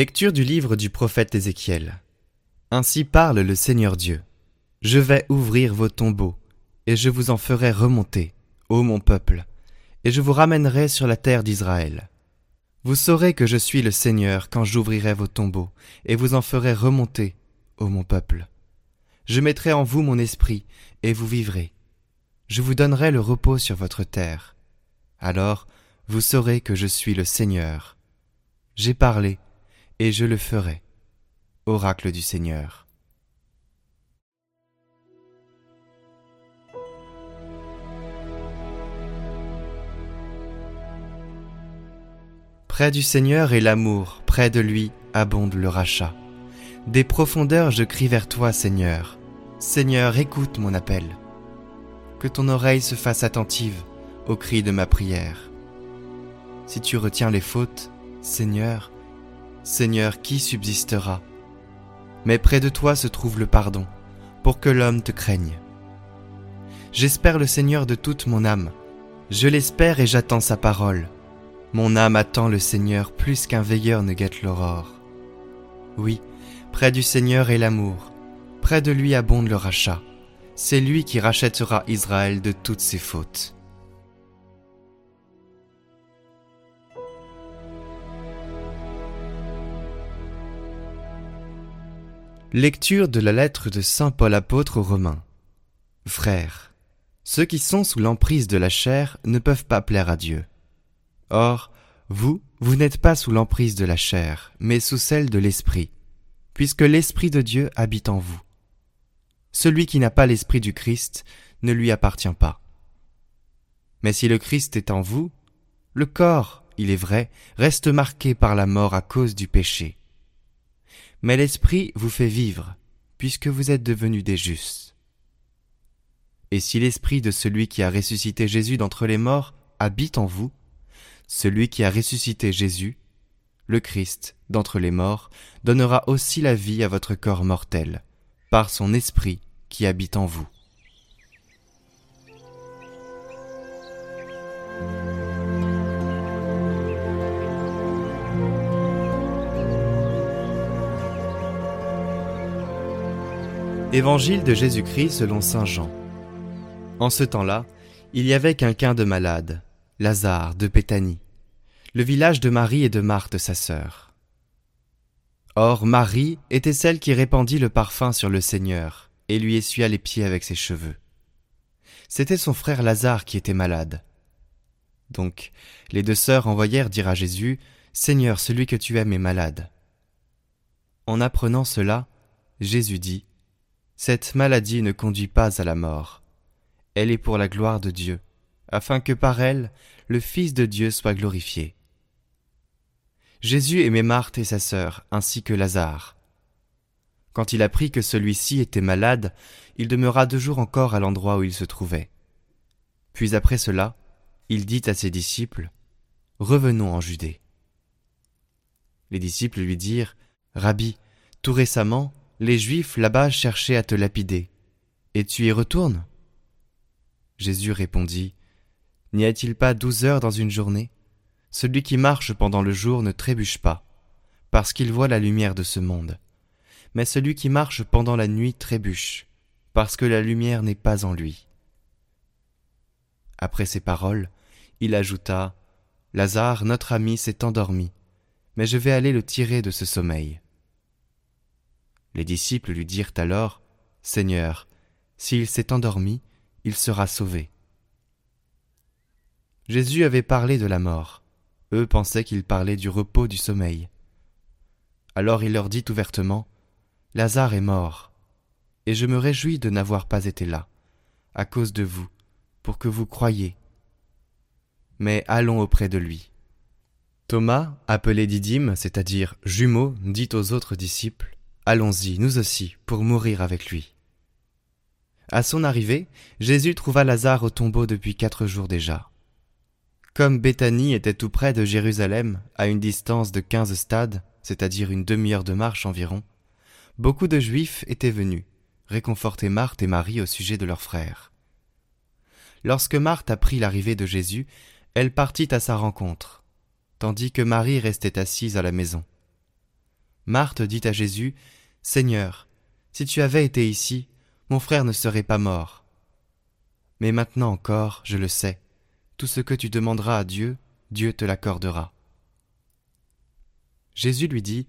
Lecture du livre du prophète Ézéchiel. Ainsi parle le Seigneur Dieu. Je vais ouvrir vos tombeaux, et je vous en ferai remonter, ô mon peuple, et je vous ramènerai sur la terre d'Israël. Vous saurez que je suis le Seigneur quand j'ouvrirai vos tombeaux, et vous en ferai remonter, ô mon peuple. Je mettrai en vous mon esprit, et vous vivrez. Je vous donnerai le repos sur votre terre. Alors vous saurez que je suis le Seigneur. J'ai parlé, et je le ferai. Oracle du Seigneur. Près du Seigneur est l'amour, près de lui abonde le rachat. Des profondeurs je crie vers toi, Seigneur. Seigneur, écoute mon appel. Que ton oreille se fasse attentive au cri de ma prière. Si tu retiens les fautes, Seigneur, Seigneur, qui subsistera? Mais près de toi se trouve le pardon, pour que l'homme te craigne. J'espère le Seigneur de toute mon âme. Je l'espère et j'attends sa parole. Mon âme attend le Seigneur plus qu'un veilleur ne guette l'aurore. Oui, près du Seigneur est l'amour, près de lui abonde le rachat. C'est lui qui rachètera Israël de toutes ses fautes. Lecture de la lettre de Saint Paul apôtre aux Romains. Frères, ceux qui sont sous l'emprise de la chair ne peuvent pas plaire à Dieu. Or, vous, vous n'êtes pas sous l'emprise de la chair, mais sous celle de l'Esprit, puisque l'Esprit de Dieu habite en vous. Celui qui n'a pas l'Esprit du Christ ne lui appartient pas. Mais si le Christ est en vous, le corps, il est vrai, reste marqué par la mort à cause du péché. Mais l'Esprit vous fait vivre, puisque vous êtes devenus des justes. Et si l'Esprit de celui qui a ressuscité Jésus d'entre les morts habite en vous, celui qui a ressuscité Jésus, le Christ, d'entre les morts, donnera aussi la vie à votre corps mortel, par son Esprit qui habite en vous. Évangile de Jésus-Christ selon Saint Jean. En ce temps-là, il y avait quelqu'un de malade, Lazare de Béthanie, le village de Marie et de Marthe sa sœur. Or Marie était celle qui répandit le parfum sur le Seigneur et lui essuya les pieds avec ses cheveux. C'était son frère Lazare qui était malade. Donc les deux sœurs envoyèrent dire à Jésus, Seigneur, celui que tu aimes est malade. En apprenant cela, Jésus dit, Cette maladie ne conduit pas à la mort, elle est pour la gloire de Dieu afin que par elle le Fils de Dieu soit glorifié. Jésus aimait Marthe et sa sœur, ainsi que Lazare. Quand il apprit que celui-ci était malade, il demeura deux jours encore à l'endroit où il se trouvait. Puis après cela, il dit à ses disciples, Revenons en Judée. Les disciples lui dirent, Rabbi, tout récemment, les Juifs là-bas cherchaient à te lapider, et tu y retournes? Jésus répondit, N'y a-t-il pas douze heures dans une journée? Celui qui marche pendant le jour ne trébuche pas, parce qu'il voit la lumière de ce monde. Mais celui qui marche pendant la nuit trébuche, parce que la lumière n'est pas en lui. Après ces paroles, il ajouta Lazare, notre ami, s'est endormi, mais je vais aller le tirer de ce sommeil. Les disciples lui dirent alors Seigneur, s'il s'est endormi, il sera sauvé. Jésus avait parlé de la mort. Eux pensaient qu'il parlait du repos du sommeil. Alors il leur dit ouvertement, Lazare est mort, et je me réjouis de n'avoir pas été là, à cause de vous, pour que vous croyiez. Mais allons auprès de lui. Thomas, appelé Didyme, c'est-à-dire jumeau, dit aux autres disciples, Allons-y, nous aussi, pour mourir avec lui. À son arrivée, Jésus trouva Lazare au tombeau depuis quatre jours déjà. Comme Béthanie était tout près de Jérusalem, à une distance de quinze stades, c'est-à-dire une demi-heure de marche environ, beaucoup de Juifs étaient venus, réconforter Marthe et Marie au sujet de leur frère. Lorsque Marthe apprit l'arrivée de Jésus, elle partit à sa rencontre, tandis que Marie restait assise à la maison. Marthe dit à Jésus, Seigneur, si tu avais été ici, mon frère ne serait pas mort. Mais maintenant encore, je le sais, tout ce que tu demanderas à Dieu, Dieu te l'accordera. Jésus lui dit,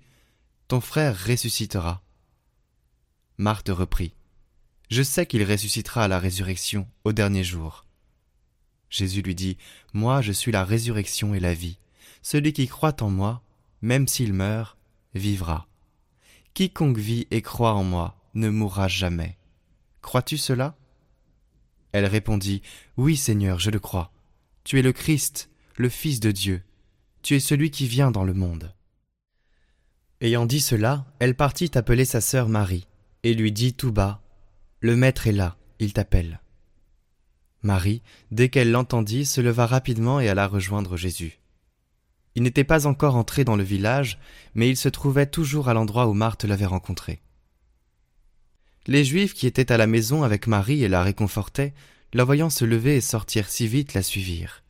Ton frère ressuscitera. Marthe reprit, Je sais qu'il ressuscitera à la résurrection, au dernier jour. Jésus lui dit, Moi je suis la résurrection et la vie. Celui qui croit en moi, même s'il meurt, vivra. Quiconque vit et croit en moi ne mourra jamais. Crois-tu cela? Elle répondit, Oui Seigneur, je le crois. Tu es le Christ, le Fils de Dieu. Tu es celui qui vient dans le monde. Ayant dit cela, elle partit appeler sa sœur Marie, et lui dit tout bas, Le Maître est là, il t'appelle. Marie, dès qu'elle l'entendit, se leva rapidement et alla rejoindre Jésus. Il n'était pas encore entré dans le village, mais il se trouvait toujours à l'endroit où Marthe l'avait rencontré. Les Juifs qui étaient à la maison avec Marie et la réconfortaient, la voyant se lever et sortir si vite, la suivirent.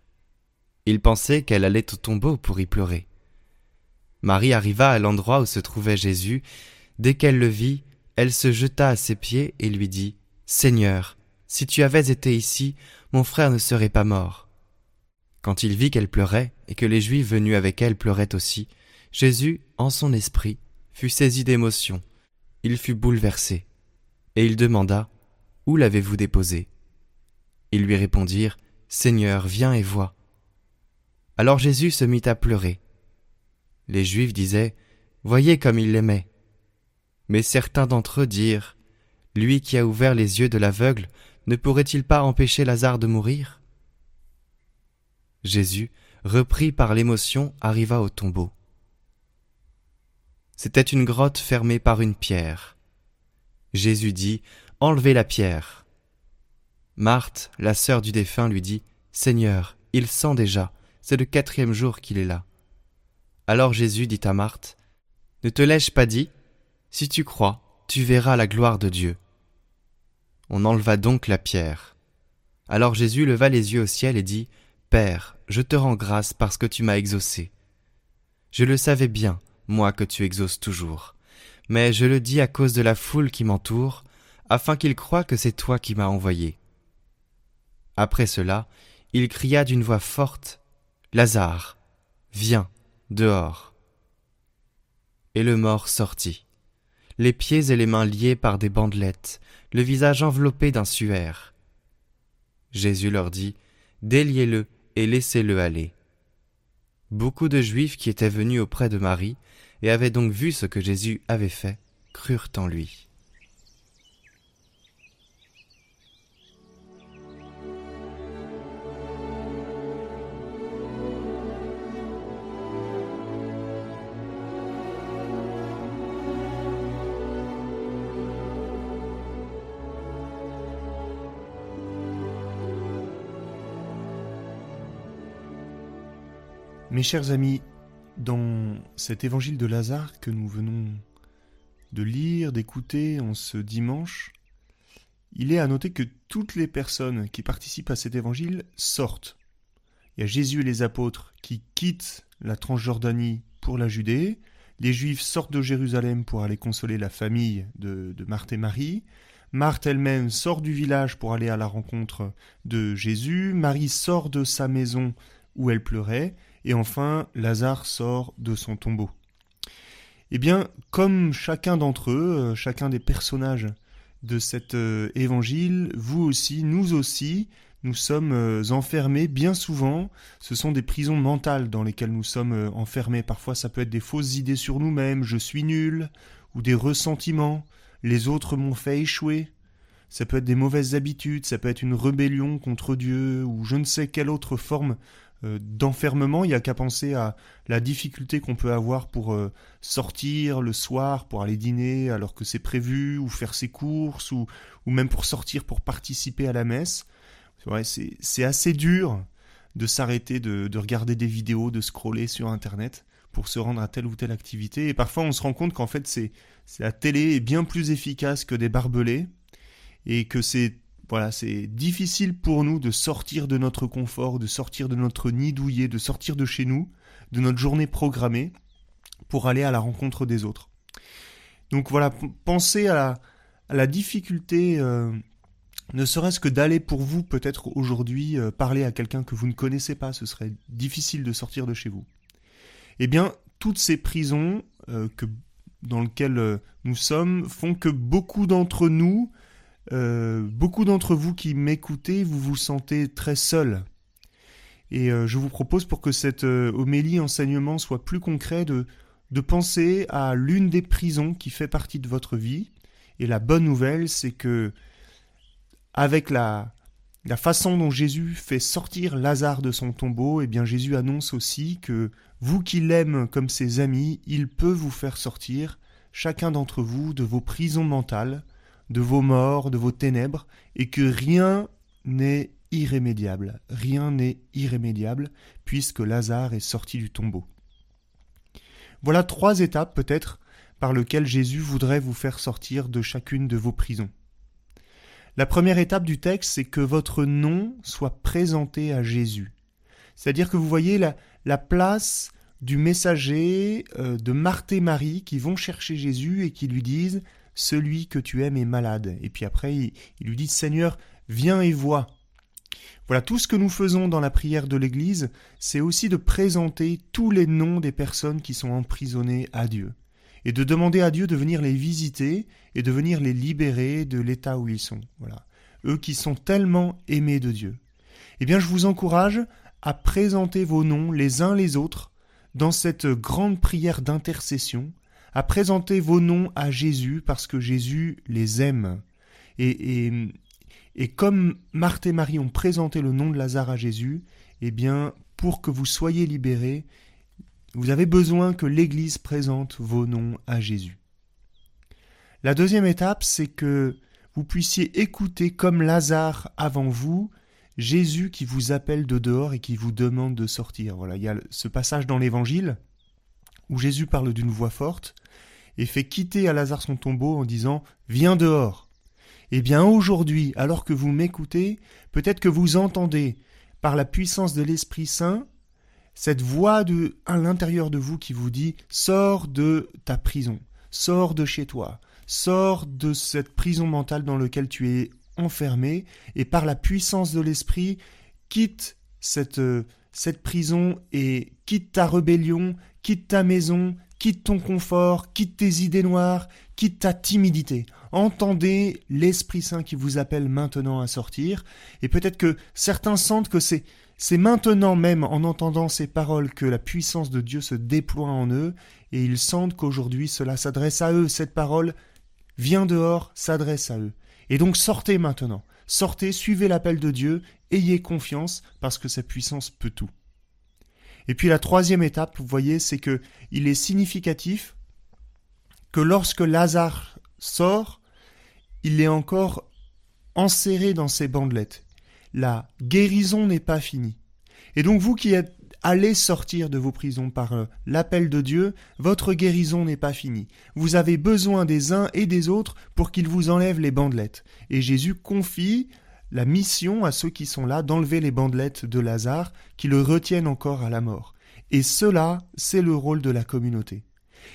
Ils pensaient qu'elle allait au tombeau pour y pleurer. Marie arriva à l'endroit où se trouvait Jésus. Dès qu'elle le vit, elle se jeta à ses pieds et lui dit Seigneur, si tu avais été ici, mon frère ne serait pas mort. Quand il vit qu'elle pleurait, et que les Juifs venus avec elle pleuraient aussi, Jésus, en son esprit, fut saisi d'émotion. Il fut bouleversé. Et il demanda Où l'avez-vous déposé? Ils lui répondirent Seigneur, viens et vois. Alors Jésus se mit à pleurer. Les Juifs disaient Voyez comme il l'aimait. Mais certains d'entre eux dirent Lui qui a ouvert les yeux de l'aveugle ne pourrait-il pas empêcher Lazare de mourir? Jésus, repris par l'émotion, arriva au tombeau. C'était une grotte fermée par une pierre. Jésus dit Enlevez la pierre. Marthe, la sœur du défunt, lui dit Seigneur, il sent déjà, c'est le quatrième jour qu'il est là. Alors Jésus dit à Marthe Ne te l'ai-je pas dit Si tu crois, tu verras la gloire de Dieu. On enleva donc la pierre. Alors Jésus leva les yeux au ciel et dit, Père, je te rends grâce parce que tu m'as exaucé. Je le savais bien, moi que tu exauces toujours, mais je le dis à cause de la foule qui m'entoure, afin qu'ils croient que c'est toi qui m'as envoyé. Après cela, il cria d'une voix forte, Lazare, viens, dehors. Et le mort sortit les pieds et les mains liés par des bandelettes, le visage enveloppé d'un suaire. Jésus leur dit, Déliez-le et laissez-le aller. Beaucoup de Juifs qui étaient venus auprès de Marie et avaient donc vu ce que Jésus avait fait, crurent en lui. Mes chers amis, dans cet évangile de Lazare que nous venons de lire, d'écouter en ce dimanche, il est à noter que toutes les personnes qui participent à cet évangile sortent. Il y a Jésus et les apôtres qui quittent la Transjordanie pour la Judée, les Juifs sortent de Jérusalem pour aller consoler la famille de, Marthe et Marie, Marthe elle-même sort du village pour aller à la rencontre de Jésus, Marie sort de sa maison où elle pleurait, et enfin, Lazare sort de son tombeau. Eh bien, comme chacun d'entre eux, euh, chacun des personnages de cet euh, évangile, vous aussi, nous aussi, nous sommes euh, enfermés bien souvent. Ce sont des prisons mentales dans lesquelles nous sommes enfermés. Parfois, ça peut être des fausses idées sur nous-mêmes, je suis nul, ou des ressentiments, les autres m'ont fait échouer. Ça peut être des mauvaises habitudes, ça peut être une rébellion contre Dieu, ou je ne sais quelle autre forme d'enfermement, il n'y a qu'à penser à la difficulté qu'on peut avoir pour euh, sortir le soir, pour aller dîner alors que c'est prévu, ou faire ses courses, ou, ou même pour sortir pour participer à la messe. C'est assez dur de s'arrêter de, de, regarder des vidéos, de scroller sur Internet pour se rendre à telle ou telle activité. Et parfois on se rend compte qu'en fait c'est la télé est bien plus efficace que des barbelés et que c'est voilà, c'est difficile pour nous de sortir de notre confort, de sortir de notre nid douillet, de sortir de chez nous, de notre journée programmée, pour aller à la rencontre des autres. Donc voilà, pensez à la, difficulté, euh, ne serait-ce que d'aller pour vous peut-être aujourd'hui euh, parler à quelqu'un que vous ne connaissez pas, ce serait difficile de sortir de chez vous. Eh bien, toutes ces prisons euh, dans lesquelles nous sommes font que beaucoup d'entre nous, beaucoup d'entre vous qui m'écoutez, vous vous sentez très seul. Et je vous propose pour que cette homélie enseignement soit plus concret de de penser à l'une des prisons qui fait partie de votre vie. Et la bonne nouvelle, c'est que avec la, la façon dont Jésus fait sortir Lazare de son tombeau, eh bien Jésus annonce aussi que vous qui l'aimez comme ses amis, il peut vous faire sortir, chacun d'entre vous, de vos prisons mentales, de vos morts, de vos ténèbres, et que rien n'est irrémédiable. Rien n'est irrémédiable, puisque Lazare est sorti du tombeau. Voilà trois étapes peut-être par lesquelles Jésus voudrait vous faire sortir de chacune de vos prisons. La première étape du texte, c'est que votre nom soit présenté à Jésus. C'est-à-dire que vous voyez la, place du messager euh, de Marthe et Marie qui vont chercher Jésus et qui lui disent Celui que tu aimes est malade. Et puis après, il, lui dit Seigneur, viens et vois. Voilà, tout ce que nous faisons dans la prière de l'Église, c'est aussi de présenter tous les noms des personnes qui sont emprisonnées à Dieu, et de demander à Dieu de venir les visiter et de venir les libérer de l'état où ils sont. Voilà, eux qui sont tellement aimés de Dieu. Eh bien, je vous encourage à présenter vos noms les uns les autres dans cette grande prière d'intercession, à présenter vos noms à Jésus parce que Jésus les aime. Et, et, comme Marthe et Marie ont présenté le nom de Lazare à Jésus, eh bien, pour que vous soyez libérés, vous avez besoin que l'Église présente vos noms à Jésus. La deuxième étape, c'est que vous puissiez écouter comme Lazare avant vous, Jésus qui vous appelle de dehors et qui vous demande de sortir. Voilà, il y a ce passage dans l'Évangile où Jésus parle d'une voix forte et fait quitter à Lazare son tombeau en disant Viens dehors. Eh bien aujourd'hui, alors que vous m'écoutez, peut-être que vous entendez, par la puissance de l'Esprit Saint, cette voix à l'intérieur de vous qui vous dit Sors de ta prison, sors de chez toi, sors de cette prison mentale dans laquelle tu es enfermé, et par la puissance de l'Esprit, quitte cette, cette prison et quitte ta rébellion, quitte ta maison, quitte ton confort, quitte tes idées noires, quitte ta timidité. Entendez l'Esprit Saint qui vous appelle maintenant à sortir, et peut-être que certains sentent que c'est c'est maintenant même en entendant ces paroles que la puissance de Dieu se déploie en eux, et ils sentent qu'aujourd'hui cela s'adresse à eux, cette parole vient dehors, s'adresse à eux. Et donc sortez maintenant, sortez, suivez l'appel de Dieu, ayez confiance, parce que sa puissance peut tout. Et puis la troisième étape, vous voyez, c'est que il est significatif que lorsque Lazare sort, il est encore enserré dans ses bandelettes. La guérison n'est pas finie. Et donc vous qui êtes allés sortir de vos prisons par euh, l'appel de Dieu, votre guérison n'est pas finie. Vous avez besoin des uns et des autres pour qu'ils vous enlèvent les bandelettes. Et Jésus confie la mission à ceux qui sont là d'enlever les bandelettes de Lazare qui le retiennent encore à la mort. Et cela, c'est le rôle de la communauté.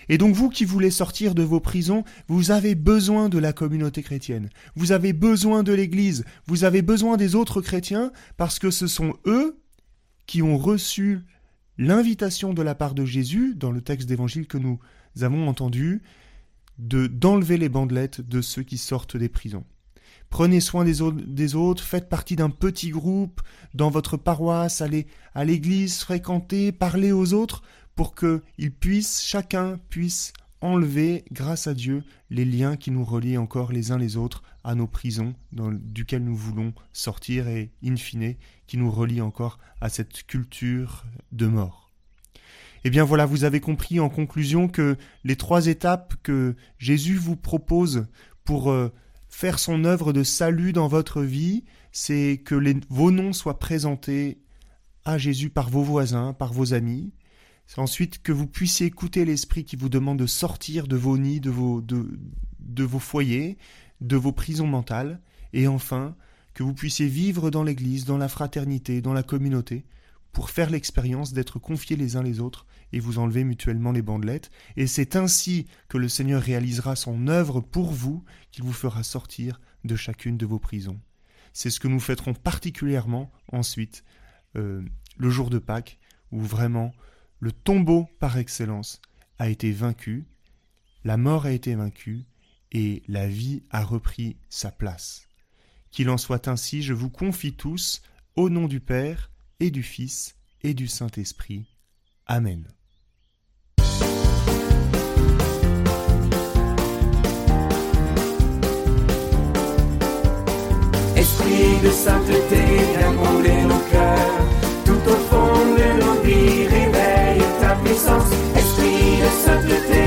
Et donc vous qui voulez sortir de vos prisons, vous avez besoin de la communauté chrétienne, vous avez besoin de l'Église, vous avez besoin des autres chrétiens, parce que ce sont eux qui ont reçu l'invitation de la part de Jésus, dans le texte d'évangile que nous avons entendu, de d'enlever les bandelettes de ceux qui sortent des prisons. Prenez soin des, autres, faites partie d'un petit groupe dans votre paroisse, allez à l'église, fréquentez, parlez aux autres pour qu'ils puissent, chacun puisse enlever, grâce à Dieu, les liens qui nous relient encore les uns les autres à nos prisons dans, duquel nous voulons sortir et, in fine, qui nous relient encore à cette culture de mort. Eh bien voilà, vous avez compris en conclusion que les trois étapes que Jésus vous propose pour euh, faire son œuvre de salut dans votre vie, c'est que vos noms soient présentés à Jésus par vos voisins, par vos amis, ensuite que vous puissiez écouter l'Esprit qui vous demande de sortir de vos nids, de vos, foyers, de vos prisons mentales, et enfin que vous puissiez vivre dans l'Église, dans la fraternité, dans la communauté, pour faire l'expérience d'être confiés les uns les autres et vous enlever mutuellement les bandelettes, et c'est ainsi que le Seigneur réalisera son œuvre pour vous, qu'il vous fera sortir de chacune de vos prisons. C'est ce que nous fêterons particulièrement ensuite, euh, le jour de Pâques, où vraiment le tombeau par excellence a été vaincu, la mort a été vaincue, et la vie a repris sa place. Qu'il en soit ainsi, je vous confie tous, au nom du Père, et du Fils, et du Saint-Esprit. Amen. Esprit de sainteté,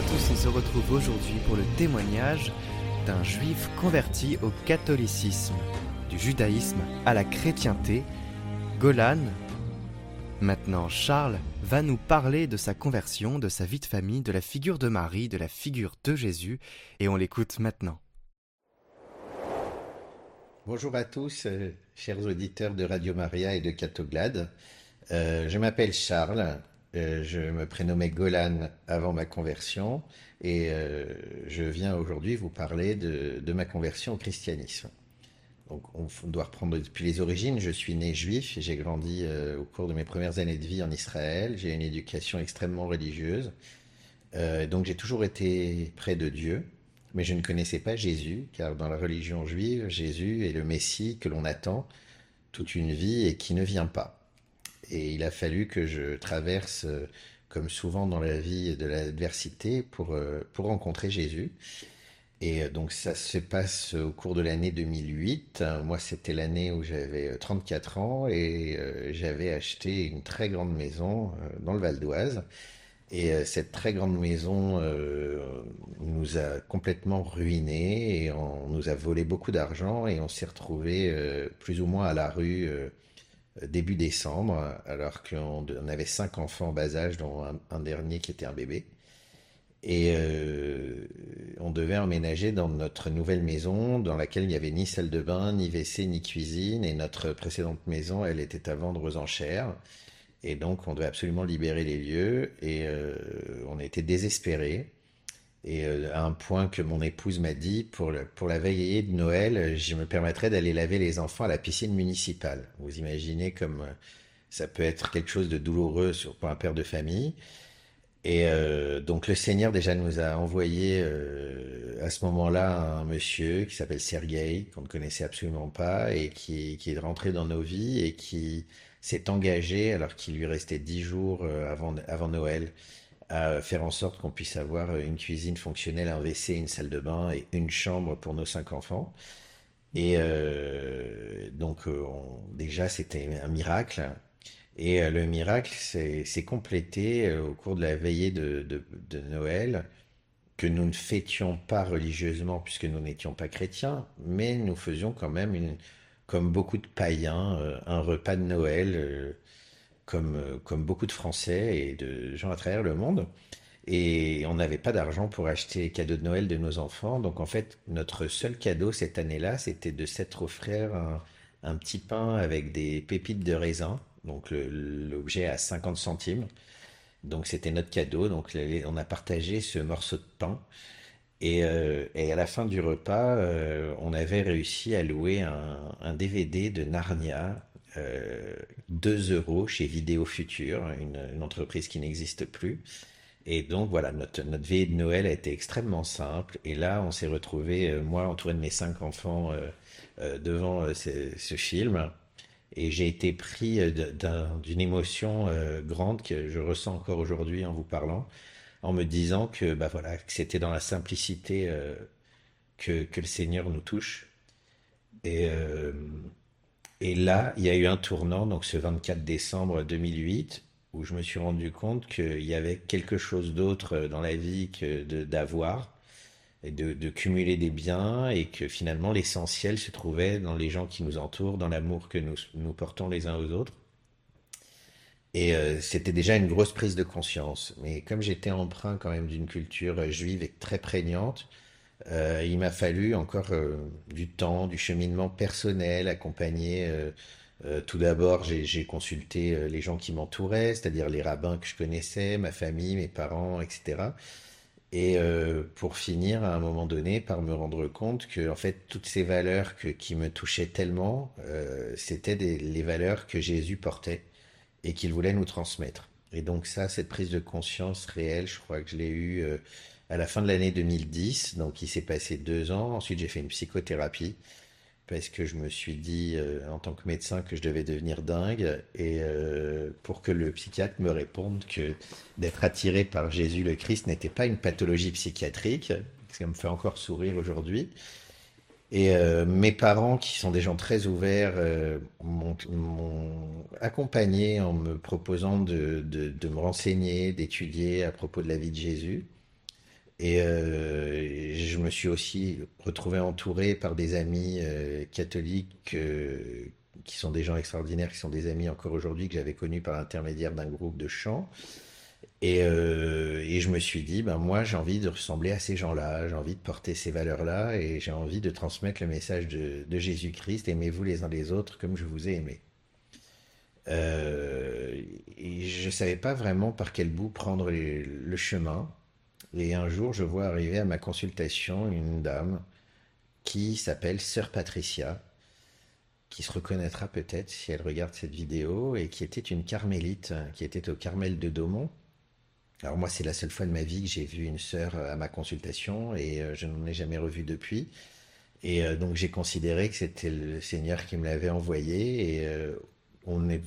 à tous, on se retrouve aujourd'hui pour le témoignage d'un juif converti au catholicisme, du judaïsme à la chrétienté, Golan. Maintenant, Charles va nous parler de sa conversion, de sa vie de famille, de la figure de Marie, de la figure de Jésus, et on l'écoute maintenant. Bonjour à tous, euh, chers auditeurs de Radio Maria et de Catoglade. Euh, je m'appelle Charles, euh, je me prénommais Golan avant ma conversion et je viens aujourd'hui vous parler de ma conversion au christianisme. Donc on doit reprendre depuis les origines. Je suis né juif et j'ai grandi euh, au cours de mes premières années de vie en Israël. J'ai une éducation extrêmement religieuse. Euh, donc j'ai toujours été près de Dieu, mais je ne connaissais pas Jésus, car dans la religion juive, Jésus est le Messie que l'on attend toute une vie et qui ne vient pas. Et il a fallu que je traverse, euh, comme souvent dans la vie, de l'adversité pour, pour rencontrer Jésus. Et euh, donc ça se passe au cours de l'année 2008. Moi, c'était l'année où j'avais 34 euh, ans et euh, j'avais acheté une très grande maison dans le Val d'Oise. Et cette très grande maison nous a complètement ruinés et on nous a volé beaucoup d'argent et on s'est retrouvé plus ou moins à la rue début décembre alors qu'on avait cinq enfants en bas âge dont un dernier qui était un bébé. Et euh, on devait emménager dans notre nouvelle maison, dans laquelle il n'y avait ni salle de bain, ni WC, ni cuisine. Et notre précédente maison, elle était à vendre aux enchères. Et donc, on devait absolument libérer les lieux. Et euh, on était désespérés. Et euh, à un point que mon épouse m'a dit, pour, pour la veillée de Noël, je me permettrais d'aller laver les enfants à la piscine municipale. Vous imaginez comme ça peut être quelque chose de douloureux pour un père de famille. Et euh, donc le Seigneur déjà nous a envoyé euh, à ce moment-là un monsieur qui s'appelle Sergueï, qu'on ne connaissait absolument pas, et qui, qui, est rentré dans nos vies et qui s'est engagé, alors qu'il lui restait dix jours euh, avant, avant Noël, à faire en sorte qu'on puisse avoir une cuisine fonctionnelle, un WC, une salle de bain et une chambre pour nos cinq enfants. Et euh, donc on, déjà c'était un miracle. Et euh, le miracle s'est complété euh, au cours de la veillée de, Noël, que nous ne fêtions pas religieusement puisque nous n'étions pas chrétiens, mais nous faisions quand même, comme beaucoup de païens, euh, un repas de Noël, comme, comme beaucoup de Français et de gens à travers le monde. Et on n'avait pas d'argent pour acheter les cadeaux de Noël de nos enfants. Donc en fait, notre seul cadeau cette année-là, c'était de s'être offert un, un petit pain avec des pépites de raisin donc l'objet à 50 centimes. Donc c'était notre cadeau. Donc on a partagé ce morceau de pain. Et, euh, à la fin du repas, euh, on avait réussi à louer un, DVD de Narnia, 2 euh, euros chez Vidéo Future, une, entreprise qui n'existe plus. Et donc voilà, notre, notre veillée de Noël a été extrêmement simple. Et là, on s'est retrouvé, moi entouré de mes cinq enfants, devant ce film. Et j'ai été pris euh, d'une émotion euh, grande que je ressens encore aujourd'hui en vous parlant, en me disant que, bah voilà, c'était dans la simplicité euh, que, que, le Seigneur nous touche. Et, et là, il y a eu un tournant, donc ce 24 décembre 2008, où je me suis rendu compte qu'il y avait quelque chose d'autre dans la vie que d'avoir et de, cumuler des biens et que finalement l'essentiel se trouvait dans les gens qui nous entourent, dans l'amour que nous, portons les uns aux autres. Et euh, c'était déjà une grosse prise de conscience. Mais comme j'étais emprunt quand même d'une culture juive et très prégnante, euh, il m'a fallu encore euh, du temps, du cheminement personnel, accompagné. tout d'abord, j'ai consulté les gens qui m'entouraient, c'est-à-dire les rabbins que je connaissais, ma famille, mes parents, etc. Et euh, pour finir, à un moment donné, par me rendre compte que, en fait, toutes ces valeurs qui me touchaient tellement, euh, c'était les valeurs que Jésus portait et qu'il voulait nous transmettre. Et donc ça, cette prise de conscience réelle, je crois que je l'ai eue euh, à la fin de l'année 2010. Donc il s'est passé deux ans. Ensuite, j'ai fait une psychothérapie parce que je me suis dit euh, en tant que médecin que je devais devenir dingue et euh, pour que le psychiatre me réponde que d'être attiré par Jésus le Christ n'était pas une pathologie psychiatrique, ça me fait encore sourire aujourd'hui. Et euh, mes parents, qui sont des gens très ouverts, m'ont accompagné en me proposant de, de me renseigner, d'étudier à propos de la vie de Jésus. Et euh, je me suis aussi retrouvé entouré par des amis euh, catholiques euh, qui sont des gens extraordinaires, qui sont des amis encore aujourd'hui que j'avais connus par l'intermédiaire d'un groupe de chant. Et, je me suis dit, ben moi j'ai envie de ressembler à ces gens-là, j'ai envie de porter ces valeurs-là et j'ai envie de transmettre le message de, Jésus-Christ, aimez-vous les uns les autres comme je vous ai aimé. je ne savais pas vraiment par quel bout prendre le chemin. Et un jour, je vois arriver à ma consultation une dame qui s'appelle Sœur Patricia, qui se reconnaîtra peut-être si elle regarde cette vidéo, et qui était une carmélite, qui était au Carmel de Daumont. Alors moi, c'est la seule fois de ma vie que j'ai vu une sœur à ma consultation, et euh, je n'en ai jamais revu depuis. Et euh, donc j'ai considéré que c'était le Seigneur qui me l'avait envoyé, et euh, on est,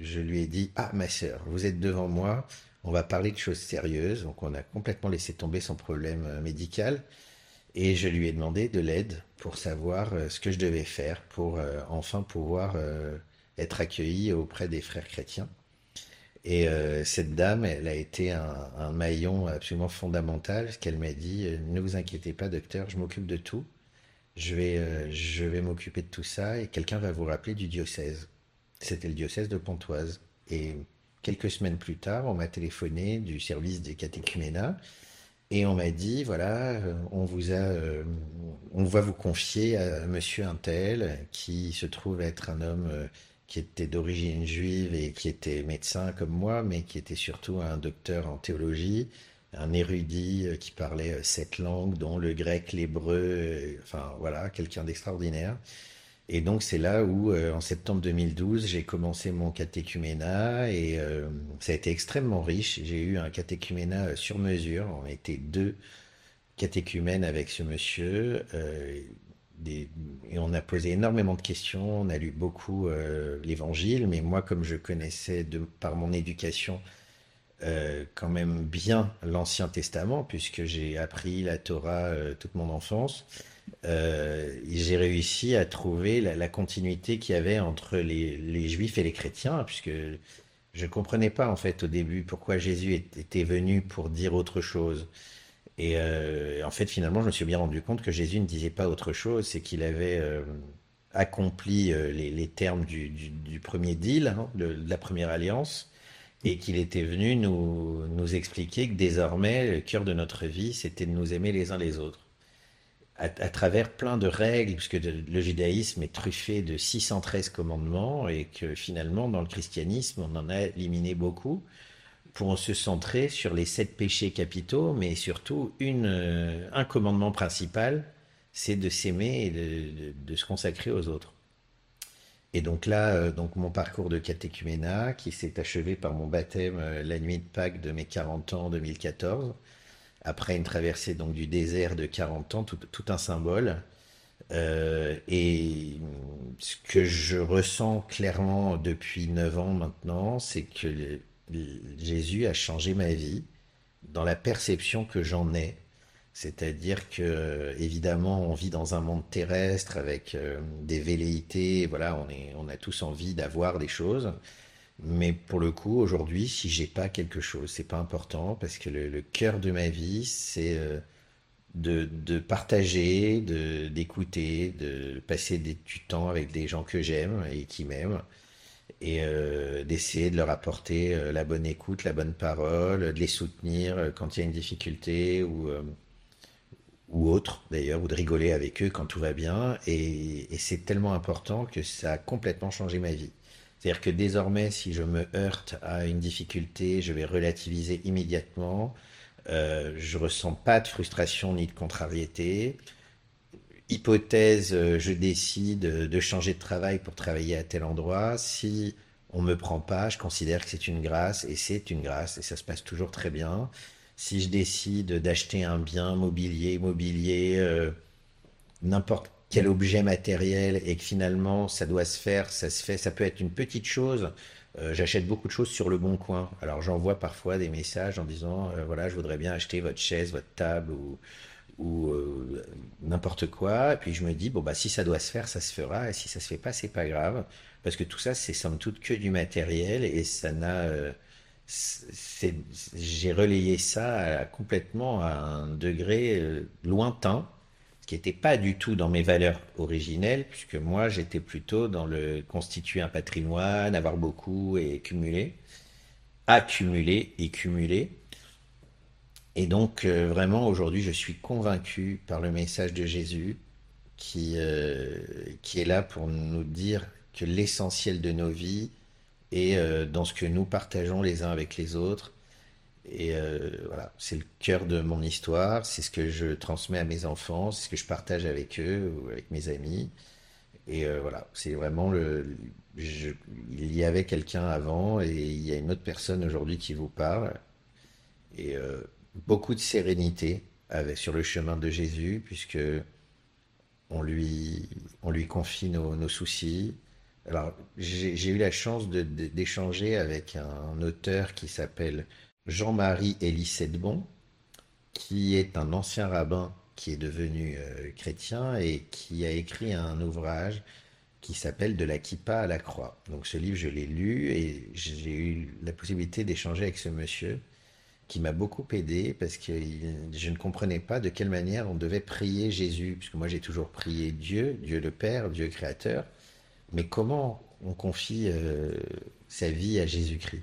je lui ai dit, ah ma sœur, vous êtes devant moi, on va parler de choses sérieuses. Donc, on a complètement laissé tomber son problème euh, médical. Et je lui ai demandé de l'aide pour savoir euh, ce que je devais faire pour euh, enfin pouvoir être accueilli auprès des frères chrétiens. Et cette dame, elle a été un, maillon absolument fondamental, qu'elle m'a dit Ne vous inquiétez pas, docteur, je m'occupe de tout. Je vais, je vais m'occuper de tout ça et quelqu'un va vous rappeler du diocèse. C'était le diocèse de Pontoise. Et Quelques semaines plus tard, on m'a téléphoné du service des catéchuménats Et on m'a dit, voilà, on vous a, on va vous confier à monsieur Untel, qui se trouve être un homme qui était d'origine juive et qui était médecin comme moi, mais qui était surtout un docteur en théologie, un érudit qui parlait sept langues, dont le grec, l'hébreu, enfin voilà, quelqu'un d'extraordinaire. Et donc c'est là où, euh, en septembre 2012, j'ai commencé mon catéchuménat et euh, ça a été extrêmement riche. J'ai eu un catéchuménat euh, sur mesure. On était deux catéchumènes avec ce monsieur et on a posé énormément de questions. On a lu beaucoup l'Évangile, mais moi, comme je connaissais par mon éducation quand même bien l'Ancien Testament, puisque j'ai appris la Torah toute mon enfance. Euh, j'ai réussi à trouver la, continuité qu'il y avait entre les, juifs et les chrétiens, puisque je ne comprenais pas en fait au début pourquoi Jésus était venu pour dire autre chose. Et euh, en fait, finalement, je me suis bien rendu compte que Jésus ne disait pas autre chose, c'est qu'il avait euh, accompli les, termes du, premier deal, hein, de, la première alliance, et qu'il était venu nous, nous expliquer que désormais, le cœur de notre vie, c'était de nous aimer les uns les autres à, travers plein de règles, puisque le judaïsme est truffé de 613 commandements et que finalement, dans le christianisme, on en a éliminé beaucoup pour se centrer sur les sept péchés capitaux, mais surtout euh, un commandement principal, c'est de s'aimer et de, se consacrer aux autres. Et donc là, euh, donc mon parcours de catéchuménat, qui s'est achevé par mon baptême euh, la nuit de Pâques de mes 40 ans en 2014, après une traversée donc du désert de 40 ans, tout, un symbole. Euh, et ce que je ressens clairement depuis 9 ans maintenant, c'est que Jésus a changé ma vie dans la perception que j'en ai. C'est-à-dire que, évidemment, on vit dans un monde terrestre avec euh, des velléités, voilà, on, on a tous envie d'avoir des choses. Mais pour le coup, aujourd'hui, si j'ai pas quelque chose, c'est pas important parce que le, cœur de ma vie, c'est euh, de, de, partager, de, d'écouter, de passer du temps avec des gens que j'aime et qui m'aiment et euh, d'essayer de leur apporter euh, la bonne écoute, la bonne parole, de les soutenir quand il y a une difficulté ou, ou autre d'ailleurs, ou de rigoler avec eux quand tout va bien. et c'est tellement important que ça a complètement changé ma vie. C'est-à-dire que désormais, si je me heurte à une difficulté, je vais relativiser immédiatement. Euh, je ressens pas de frustration ni de contrariété. Hypothèse, euh, je décide de changer de travail pour travailler à tel endroit. Si on me prend pas, je considère que c'est une grâce et c'est une grâce et ça se passe toujours très bien. Si je décide d'acheter un bien mobilier, immobilier, euh, n'importe quel objet matériel et que finalement ça doit se faire, ça se fait, ça peut être une petite chose. Euh, j'achète beaucoup de choses sur le bon coin. Alors j'envoie parfois des messages en disant euh, voilà je voudrais bien acheter votre chaise, votre table ou, ou euh, n'importe quoi. Et puis je me dis bon bah si ça doit se faire, ça se fera et si ça se fait pas, c'est pas grave parce que tout ça c'est somme toute que du matériel et ça n'a j'ai relayé ça complètement à un degré lointain ce qui n'était pas du tout dans mes valeurs originelles, puisque moi j'étais plutôt dans le constituer un patrimoine, avoir beaucoup et cumuler, accumuler et cumuler. Et donc euh, vraiment aujourd'hui je suis convaincu par le message de Jésus qui, euh, qui est là pour nous dire que l'essentiel de nos vies est euh, dans ce que nous partageons les uns avec les autres et euh, voilà, c'est le cœur de mon histoire, c'est ce que je transmets à mes enfants, c'est ce que je partage avec eux ou avec mes amis. Et euh, voilà, c'est vraiment le. il y avait quelqu'un avant et il y a une autre personne aujourd'hui qui vous parle. Et euh, beaucoup de sérénité sur le chemin de Jésus, puisque on lui, on lui confie nos, nos soucis. Alors, j'ai eu la chance d'échanger avec un auteur qui s'appelle Jean-Marie Élie Bon, qui est un ancien rabbin qui est devenu euh, chrétien et qui a écrit un ouvrage qui s'appelle De la kippa à la croix. Donc ce livre, je l'ai lu et j'ai eu la possibilité d'échanger avec ce monsieur qui m'a beaucoup aidé parce que je ne comprenais pas de quelle manière on devait prier Jésus, puisque moi j'ai toujours prié Dieu, Dieu le Père, Dieu créateur, mais comment on confie euh, sa vie à Jésus-Christ?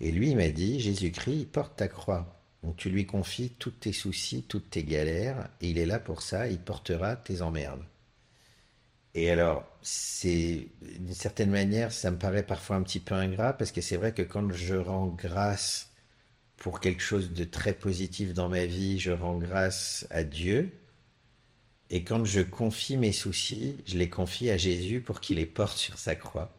Et lui, m'a dit, Jésus-Christ, porte ta croix. Donc tu lui confies tous tes soucis, toutes tes galères, et il est là pour ça, il portera tes emmerdes. Et alors, c'est d'une certaine manière, ça me paraît parfois un petit peu ingrat, parce que c'est vrai que quand je rends grâce pour quelque chose de très positif dans ma vie, je rends grâce à Dieu. Et quand je confie mes soucis, je les confie à Jésus pour qu'il les porte sur sa croix.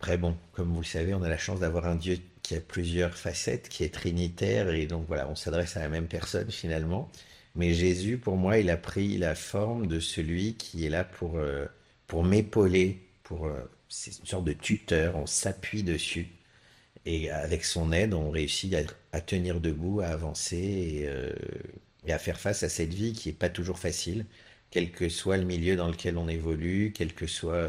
Après, bon, comme vous le savez, on a la chance d'avoir un Dieu qui a plusieurs facettes, qui est trinitaire, et donc voilà, on s'adresse à la même personne finalement. Mais Jésus, pour moi, il a pris la forme de celui qui est là pour, euh, pour m'épauler, pour euh, c'est une sorte de tuteur, on s'appuie dessus. Et avec son aide, on réussit à, tenir debout, à avancer euh, et, à faire face à cette vie qui n'est pas toujours facile, quel que soit le milieu dans lequel on évolue, quel que soit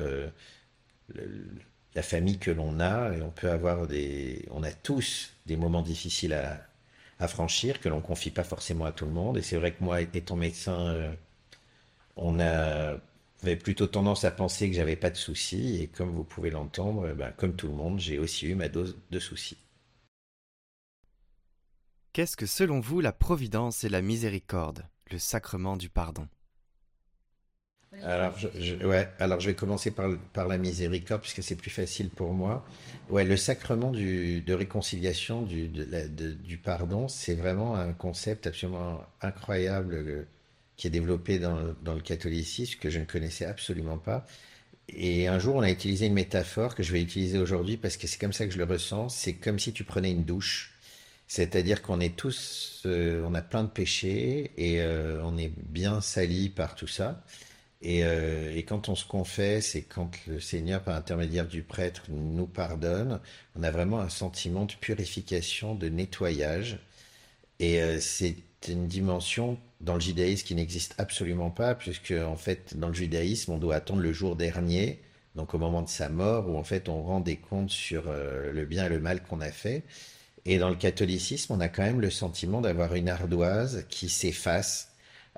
la famille que l'on a, et on peut avoir des, on a tous des moments difficiles à, franchir que l'on confie pas forcément à tout le monde. Et c'est vrai que moi, étant médecin, euh, on a avait plutôt tendance à penser que j'avais pas de soucis, et comme vous pouvez l'entendre, ben, comme tout le monde, j'ai aussi eu ma dose de soucis. Qu'est-ce que selon vous la providence et la miséricorde, le sacrement du pardon? Alors je, ouais, alors je vais commencer par, la miséricorde puisque c'est plus facile pour moi. Ouais, le sacrement de réconciliation, du, du pardon, c'est vraiment un concept absolument incroyable euh, qui est développé dans, dans le catholicisme que je ne connaissais absolument pas. Et un jour, on a utilisé une métaphore que je vais utiliser aujourd'hui parce que c'est comme ça que je le ressens. C'est comme si tu prenais une douche. C'est-à-dire qu'on est tous, euh, on a plein de péchés et euh, on est bien sali par tout ça. Euh, et, quand on se confesse et quand le Seigneur, par intermédiaire du prêtre, nous pardonne, on a vraiment un sentiment de purification, de nettoyage. Et euh, c'est une dimension dans le judaïsme qui n'existe absolument pas, puisque en fait, dans le judaïsme, on doit attendre le jour dernier, donc au moment de sa mort, où en fait on rend des comptes sur euh, le bien et le mal qu'on a fait. Et dans le catholicisme, on a quand même le sentiment d'avoir une ardoise qui s'efface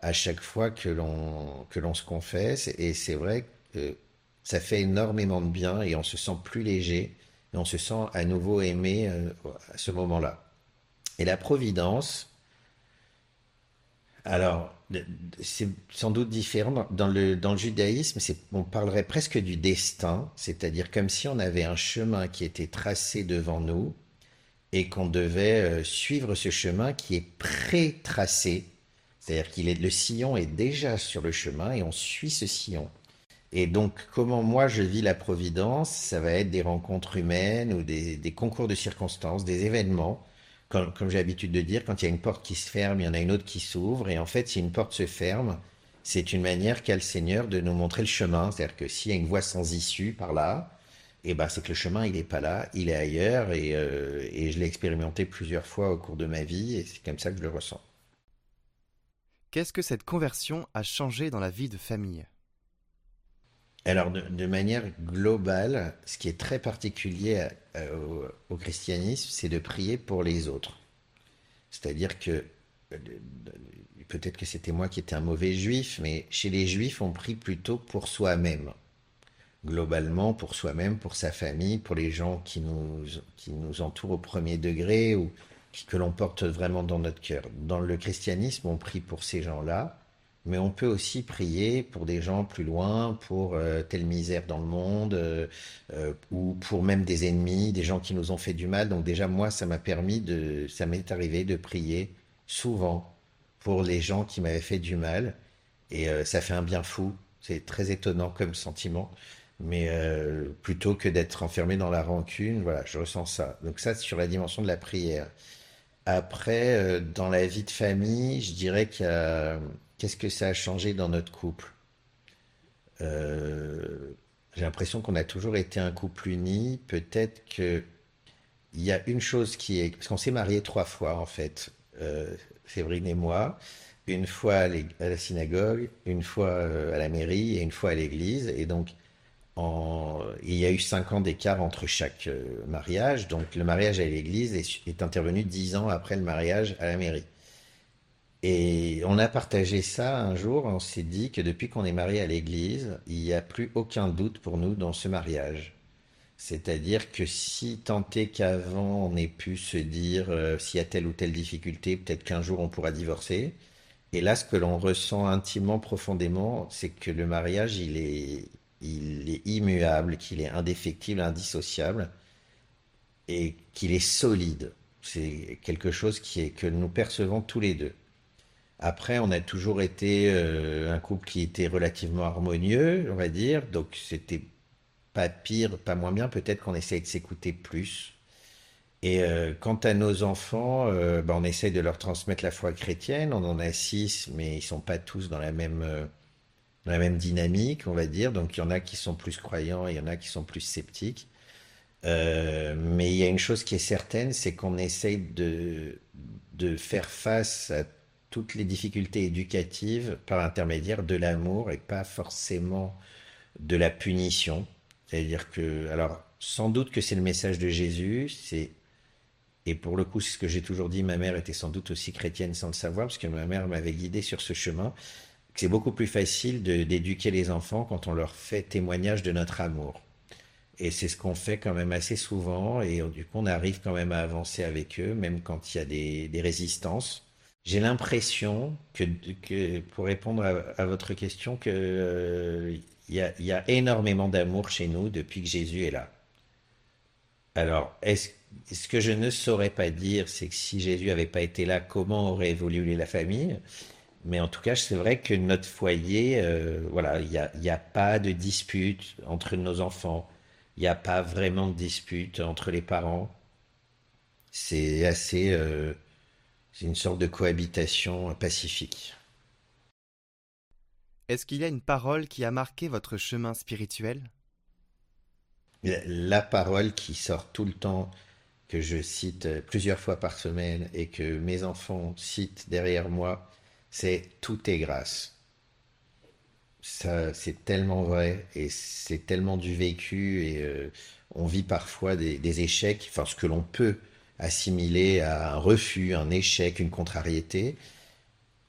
à chaque fois que l'on que l'on se confesse et c'est vrai que ça fait énormément de bien et on se sent plus léger et on se sent à nouveau aimé euh, à ce moment-là. Et la providence, alors c'est sans doute différent dans le dans le judaïsme, on parlerait presque du destin, c'est-à-dire comme si on avait un chemin qui était tracé devant nous et qu'on devait euh, suivre ce chemin qui est pré-tracé c'est-à-dire qu'il est, le sillon est déjà sur le chemin et on suit ce sillon. Et donc, comment moi je vis la Providence, ça va être des rencontres humaines ou des, concours de circonstances, des événements. Comme, j'ai l'habitude de dire, quand il y a une porte qui se ferme, il y en a une autre qui s'ouvre. Et en fait, si une porte se ferme, c'est une manière qu'a le Seigneur de nous montrer le chemin. C'est-à-dire que s'il y a une voie sans issue par là, eh ben, c'est que le chemin, il n'est pas là, il est ailleurs. Euh, et je l'ai expérimenté plusieurs fois au cours de ma vie, et c'est comme ça que je le ressens. Qu'est-ce que cette conversion a changé dans la vie de famille? Alors, de, manière globale, ce qui est très particulier au, christianisme, c'est de prier pour les autres. C'est-à-dire que, peut-être que c'était moi qui étais un mauvais juif, mais chez les juifs, on prie plutôt pour soi-même. Globalement, pour soi-même, pour sa famille, pour les gens qui nous, qui nous entourent au premier degré, ou que l'on porte vraiment dans notre cœur. Dans le christianisme, on prie pour ces gens-là, mais on peut aussi prier pour des gens plus loin, pour euh, telle misère dans le monde, euh, euh, ou pour même des ennemis, des gens qui nous ont fait du mal. Donc déjà, moi, ça m'a permis de, ça m'est arrivé de prier souvent pour les gens qui m'avaient fait du mal, et ça fait un bien fou. C'est très étonnant comme sentiment. Mais plutôt que d'être enfermé dans la rancune, voilà, je ressens ça. Donc ça, sur la dimension de la prière. Après, euh, dans la vie de famille, je dirais que qu'est-ce que ça a changé dans notre couple? Euh, J'ai l'impression qu'on a toujours été un couple uni. Peut-être que il y a une chose qui est parce qu'on s'est mariés trois fois en fait, euh, et moi. Une fois à, à la synagogue, une fois à la mairie et une fois à l'église. Et donc il y a eu cinq ans d'écart entre chaque euh, mariage. Donc le mariage à l'église est, intervenu dix ans après le mariage à la mairie. Et on a partagé ça un jour. On s'est dit que depuis qu'on est marié à l'église, il n'y a plus aucun doute pour nous dans ce mariage. C'est-à-dire que si tant est qu'avant on ait pu se dire euh, s'il y a telle ou telle difficulté, peut-être qu'un jour on pourra divorcer. Et là, ce que l'on ressent intimement, profondément, c'est que le mariage, il est, il est immuable, qu'il est indéfectible, indissociable, et qu'il est solide. C'est quelque chose qui est, que nous percevons tous les deux. Après, on a toujours été euh, un couple qui était relativement harmonieux, on va dire, donc c'était pas pire, pas moins bien, peut-être qu'on essaye de s'écouter plus. Et euh, quant à nos enfants, euh, bah, on essaye de leur transmettre la foi chrétienne. On en a six, mais ils sont pas tous dans la même la même dynamique, on va dire. Donc il y en a qui sont plus croyants, il y en a qui sont plus sceptiques. mais il y a une chose qui est certaine, c'est qu'on essaye de de faire face à toutes les difficultés éducatives par l'intermédiaire de l'amour et pas forcément de la punition. C'est-à-dire que, alors, sans doute que c'est le message de Jésus, c'est, et pour le coup, c'est ce que j'ai toujours dit, ma mère était sans doute aussi chrétienne sans le savoir, parce que ma mère m'avait guidé sur ce chemin, c'est beaucoup plus facile d'éduquer les enfants quand on leur fait témoignage de notre amour. Et c'est ce qu'on fait quand même assez souvent, et du coup, on arrive quand même à avancer avec eux, même quand il y a des, résistances. J'ai l'impression que, pour répondre à, votre question, que euh, il y, a, y, a, énormément d'amour chez nous depuis que Jésus est là. Alors, est-ce ce que je ne saurais pas dire, c'est que si Jésus n'avait pas été là, comment aurait évolué la famille? Mais en tout cas, c'est vrai que notre foyer, euh, voilà, il n'y a, y a, pas de dispute entre nos enfants. Il n'y a pas vraiment de dispute entre les parents. C'est assez. Euh, c'est une sorte de cohabitation pacifique. Est-ce qu'il y a une parole qui a marqué votre chemin spirituel? La parole qui sort tout le temps, que je cite plusieurs fois par semaine et que mes enfants citent derrière moi, c'est tout est grâce. Ça, c'est tellement vrai et c'est tellement du vécu et euh, on vit parfois des, échecs, enfin ce que l'on peut assimilé à un refus, un échec, une contrariété.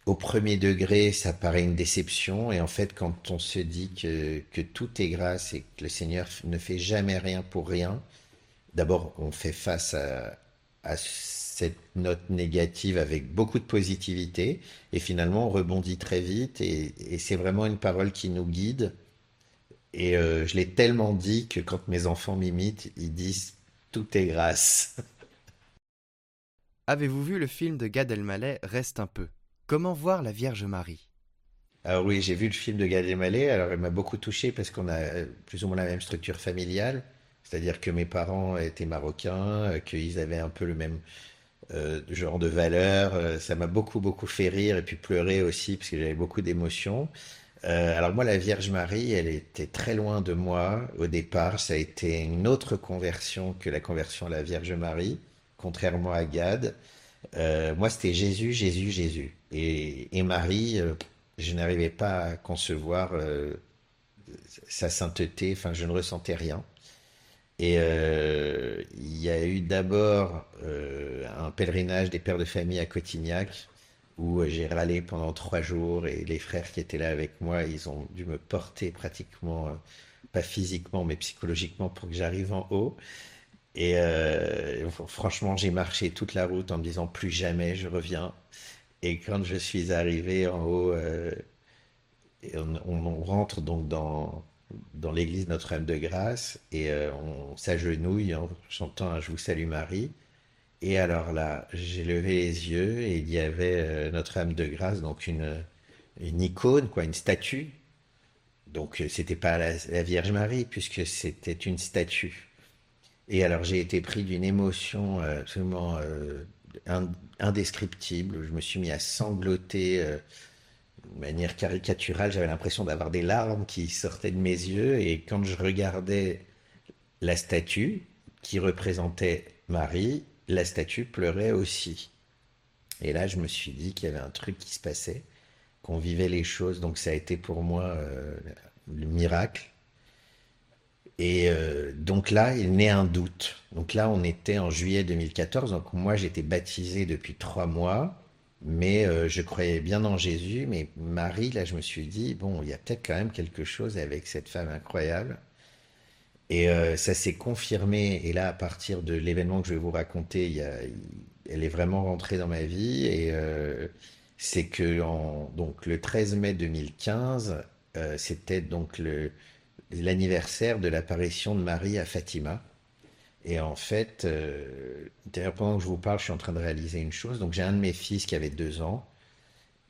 Au premier degré, ça paraît une déception, et en fait, quand on se dit que, que tout est grâce et que le Seigneur ne fait jamais rien pour rien, d'abord, on fait face à, à cette note négative avec beaucoup de positivité, et finalement, on rebondit très vite, et, et c'est vraiment une parole qui nous guide. Et euh, je l'ai tellement dit que quand mes enfants m'imitent, ils disent tout est grâce. Avez-vous vu le film de Gad Elmaleh Reste un peu Comment voir la Vierge Marie? Ah oui, j'ai vu le film de Gad Elmaleh. Alors, il m'a beaucoup touché parce qu'on a euh, plus ou moins la même structure familiale. C'est-à-dire que mes parents étaient marocains, euh, qu'ils avaient un peu le même euh, genre de valeurs. ça m'a beaucoup, beaucoup fait rire et puis pleurer aussi parce que j'avais beaucoup d'émotions. alors moi, la Vierge Marie, elle était très loin de moi au départ. Ça a été une autre conversion que la conversion à la Vierge Marie contrairement à Gad. Euh, moi, c'était Jésus, Jésus, Jésus. Et, Marie, euh, je n'arrivais pas à concevoir euh, sa sainteté, enfin, je ne ressentais rien. Et il y a eu d'abord un pèlerinage des pères de famille à Cotignac, où j'ai râlé pendant trois jours, et les frères qui étaient là avec moi, ils ont dû me porter pratiquement, pas physiquement, mais psychologiquement, pour que j'arrive en haut. Et euh, franchement, j'ai marché toute la route en me disant plus jamais je reviens. Et quand je suis arrivé en haut, euh, on, rentre donc dans, dans l'église Notre-Dame de Grâce et euh, on s'agenouille en chantant Je vous salue Marie. Et alors là, j'ai levé les yeux et il y avait Notre-Dame de Grâce, donc une, une icône, quoi, une statue. Donc c'était pas la Vierge Marie puisque c'était une statue. Et alors j'ai été pris d'une émotion euh, absolument euh, indescriptible. Je me suis mis à sangloter euh, de manière caricaturale. J'avais l'impression d'avoir des larmes qui sortaient de mes yeux. Et quand je regardais la statue qui représentait Marie, la statue pleurait aussi. Et là, je me suis dit qu'il y avait un truc qui se passait, qu'on vivait les choses. Donc ça a été pour moi le miracle. Et euh, donc là, il naît un doute. Donc là, on était en juillet 2014. Donc moi, j'étais baptisé depuis trois mois, mais euh, je croyais bien en Jésus. Mais Marie, là, je me suis dit, bon, il y a peut-être quand même quelque chose avec cette femme incroyable. Et euh, ça s'est confirmé. Et là, à partir de l'événement que je vais vous raconter, elle est vraiment rentrée dans ma vie. Et euh, c'est que donc le 13 mai 2015, euh, c'était donc l'anniversaire de l'apparition de Marie à Fatima. Et en fait, euh, d'ailleurs, pendant que je vous parle, je suis en train de réaliser une chose. Donc, j'ai un de mes fils qui avait deux ans,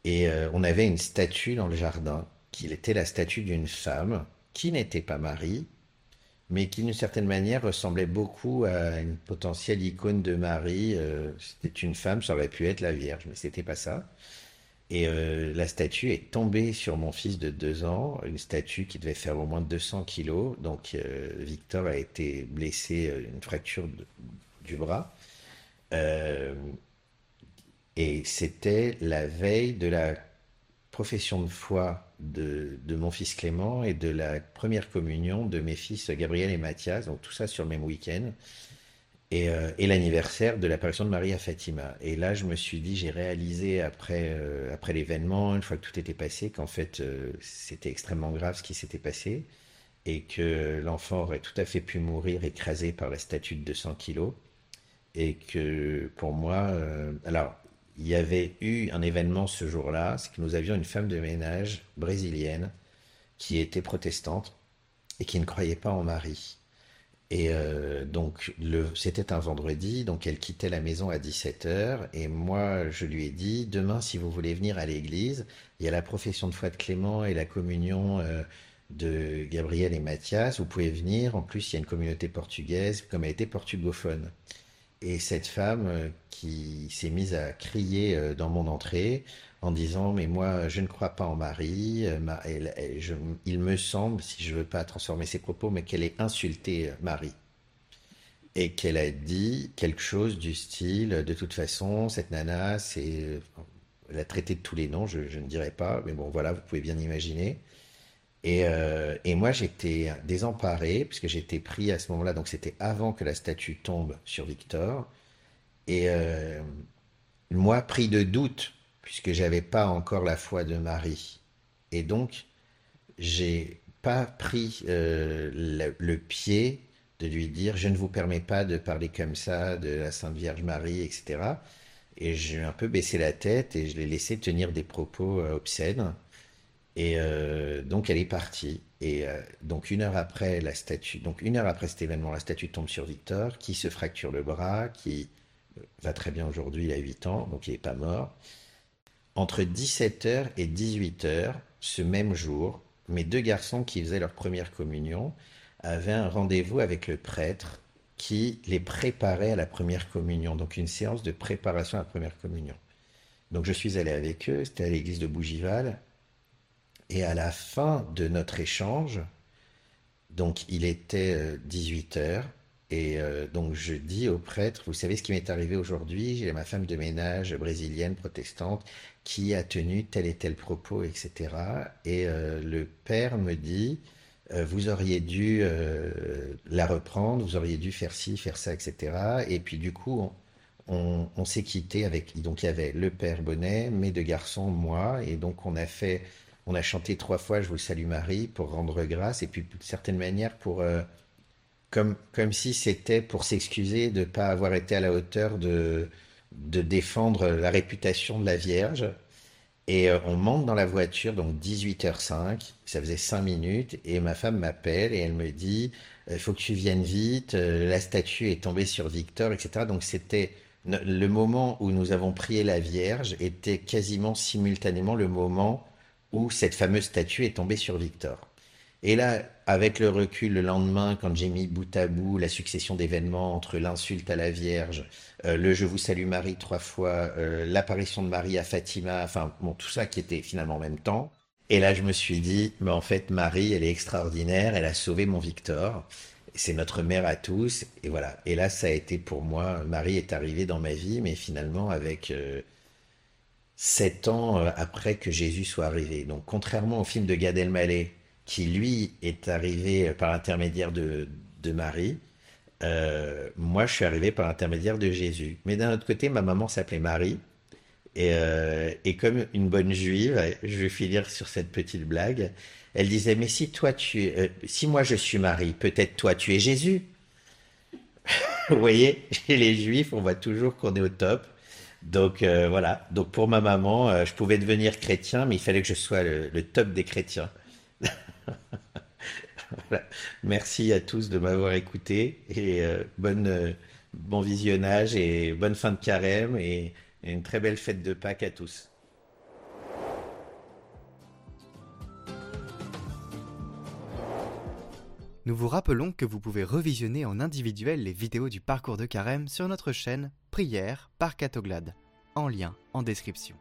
et euh, on avait une statue dans le jardin, qui était la statue d'une femme qui n'était pas Marie, mais qui, d'une certaine manière, ressemblait beaucoup à une potentielle icône de Marie. Euh, c'était une femme, ça aurait pu être la Vierge, mais c'était pas ça. Et euh, la statue est tombée sur mon fils de deux ans, une statue qui devait faire au moins 200 kilos. Donc euh, Victor a été blessé, euh, une fracture du bras. Et c'était la veille de la profession de foi de, de mon fils Clément et de la première communion de mes fils Gabriel et Mathias. Donc tout ça sur le même week-end et, euh, et l'anniversaire de l'apparition de Marie à Fatima. Et là, je me suis dit, j'ai réalisé après, euh, après l'événement, une fois que tout était passé, qu'en fait, euh, c'était extrêmement grave ce qui s'était passé et que l'enfant aurait tout à fait pu mourir écrasé par la statue de 200 kilos. Et que pour moi, alors, il y avait eu un événement ce jour-là, c'est que nous avions une femme de ménage brésilienne qui était protestante et qui ne croyait pas en Marie. Et euh, donc, c'était un vendredi, donc elle quittait la maison à 17 heures. Et moi, je lui ai dit, demain, si vous voulez venir à l'église, il y a la profession de foi de Clément et la communion euh, de Gabriel et Mathias. Vous pouvez venir. En plus, il y a une communauté portugaise, comme elle était portugophone. Et cette femme euh, qui s'est mise à crier dans mon entrée en disant, mais moi, je ne crois pas en Marie. euh, elle- il me semble, si je veux pas transformer ses propos, mais qu'elle ait insulté euh, Marie. Et qu'elle a dit quelque chose du style, de toute façon, cette nana, c'est, elle a traité de tous les noms, je, ne dirais pas, mais bon, voilà, vous pouvez bien imaginer. Et, euh, moi, j'étais désemparé, puisque j'étais pris à ce moment-là, donc c'était avant que la statue tombe sur Victor. Et euh, moi, pris de doute, puisque j'avais pas encore la foi de Marie. Et donc, j'ai pas pris euh, le, pied de lui dire, je ne vous permets pas de parler comme ça de la Sainte Vierge Marie, etc. Et j'ai un peu baissé la tête et je l'ai laissé tenir des propos euh, obscènes. Et euh, donc elle est partie. Et donc une heure après la statue, donc une heure après cet événement, la statue tombe sur Victor, qui se fracture le bras, qui va très bien aujourd'hui, il a 8 ans, donc il n'est pas mort. Entre 17h et 18h, ce même jour, mes deux garçons qui faisaient leur première communion avaient un rendez-vous avec le prêtre qui les préparait à la première communion, donc une séance de préparation à la première communion. Donc je suis allé avec eux, c'était à l'église de Bougival, et à la fin de notre échange, donc il était 18 heures, et euh, donc je dis au prêtre, vous savez ce qui m'est arrivé aujourd'hui, j'ai ma femme de ménage brésilienne, protestante, qui a tenu tel et tel propos, etc. Et euh, le père me dit, euh, vous auriez dû euh, la reprendre, vous auriez dû faire ci, faire ça, etc. Et puis du coup, on, s'est quitté avec, donc il y avait le père Bonnet, mes deux garçons, moi, et donc on a fait, on a chanté trois fois Je vous salue Marie pour rendre grâce, et puis d'une certaine manière pour, comme, comme si c'était pour s'excuser de ne pas avoir été à la hauteur de, de défendre la réputation de la Vierge. Et euh, on monte dans la voiture, donc 18h05, ça faisait 5 minutes, et ma femme m'appelle et elle me dit, il faut que tu viennes vite, euh, la statue est tombée sur Victor, etc. Donc c'était le moment où nous avons prié la Vierge était quasiment simultanément le moment où cette fameuse statue est tombée sur Victor. Et là, avec le recul, le lendemain, quand j'ai mis bout à bout la succession d'événements entre l'insulte à la Vierge, euh, le Je vous salue Marie trois fois, euh, l'apparition de Marie à Fatima, enfin bon, tout ça qui était finalement en même temps. Et là, je me suis dit, mais en fait, Marie, elle est extraordinaire, elle a sauvé mon Victor. C'est notre mère à tous, et voilà. Et là, ça a été pour moi, Marie est arrivée dans ma vie, mais finalement avec euh, sept ans après que Jésus soit arrivé. Donc, contrairement au film de Gad Elmaleh, qui lui est arrivé par l'intermédiaire de, Marie, euh, moi, je suis arrivé par l'intermédiaire de Jésus. Mais d'un autre côté, ma maman s'appelait Marie. Et, euh, et comme une bonne juive, je vais finir sur cette petite blague. Elle disait, mais si toi tu, euh, si moi je suis Marie, peut-être toi tu es Jésus. Vous voyez, chez les Juifs, on voit toujours qu'on est au top. Donc euh, voilà. Donc pour ma maman, je pouvais devenir chrétien, mais il fallait que je sois le, le top des chrétiens. Merci à tous de m'avoir écouté et euh, euh, bon visionnage et bonne fin de carême et, et une très belle fête de Pâques à tous. Nous vous rappelons que vous pouvez revisionner en individuel les vidéos du parcours de carême sur notre chaîne Prière par Catoglade, en lien en description.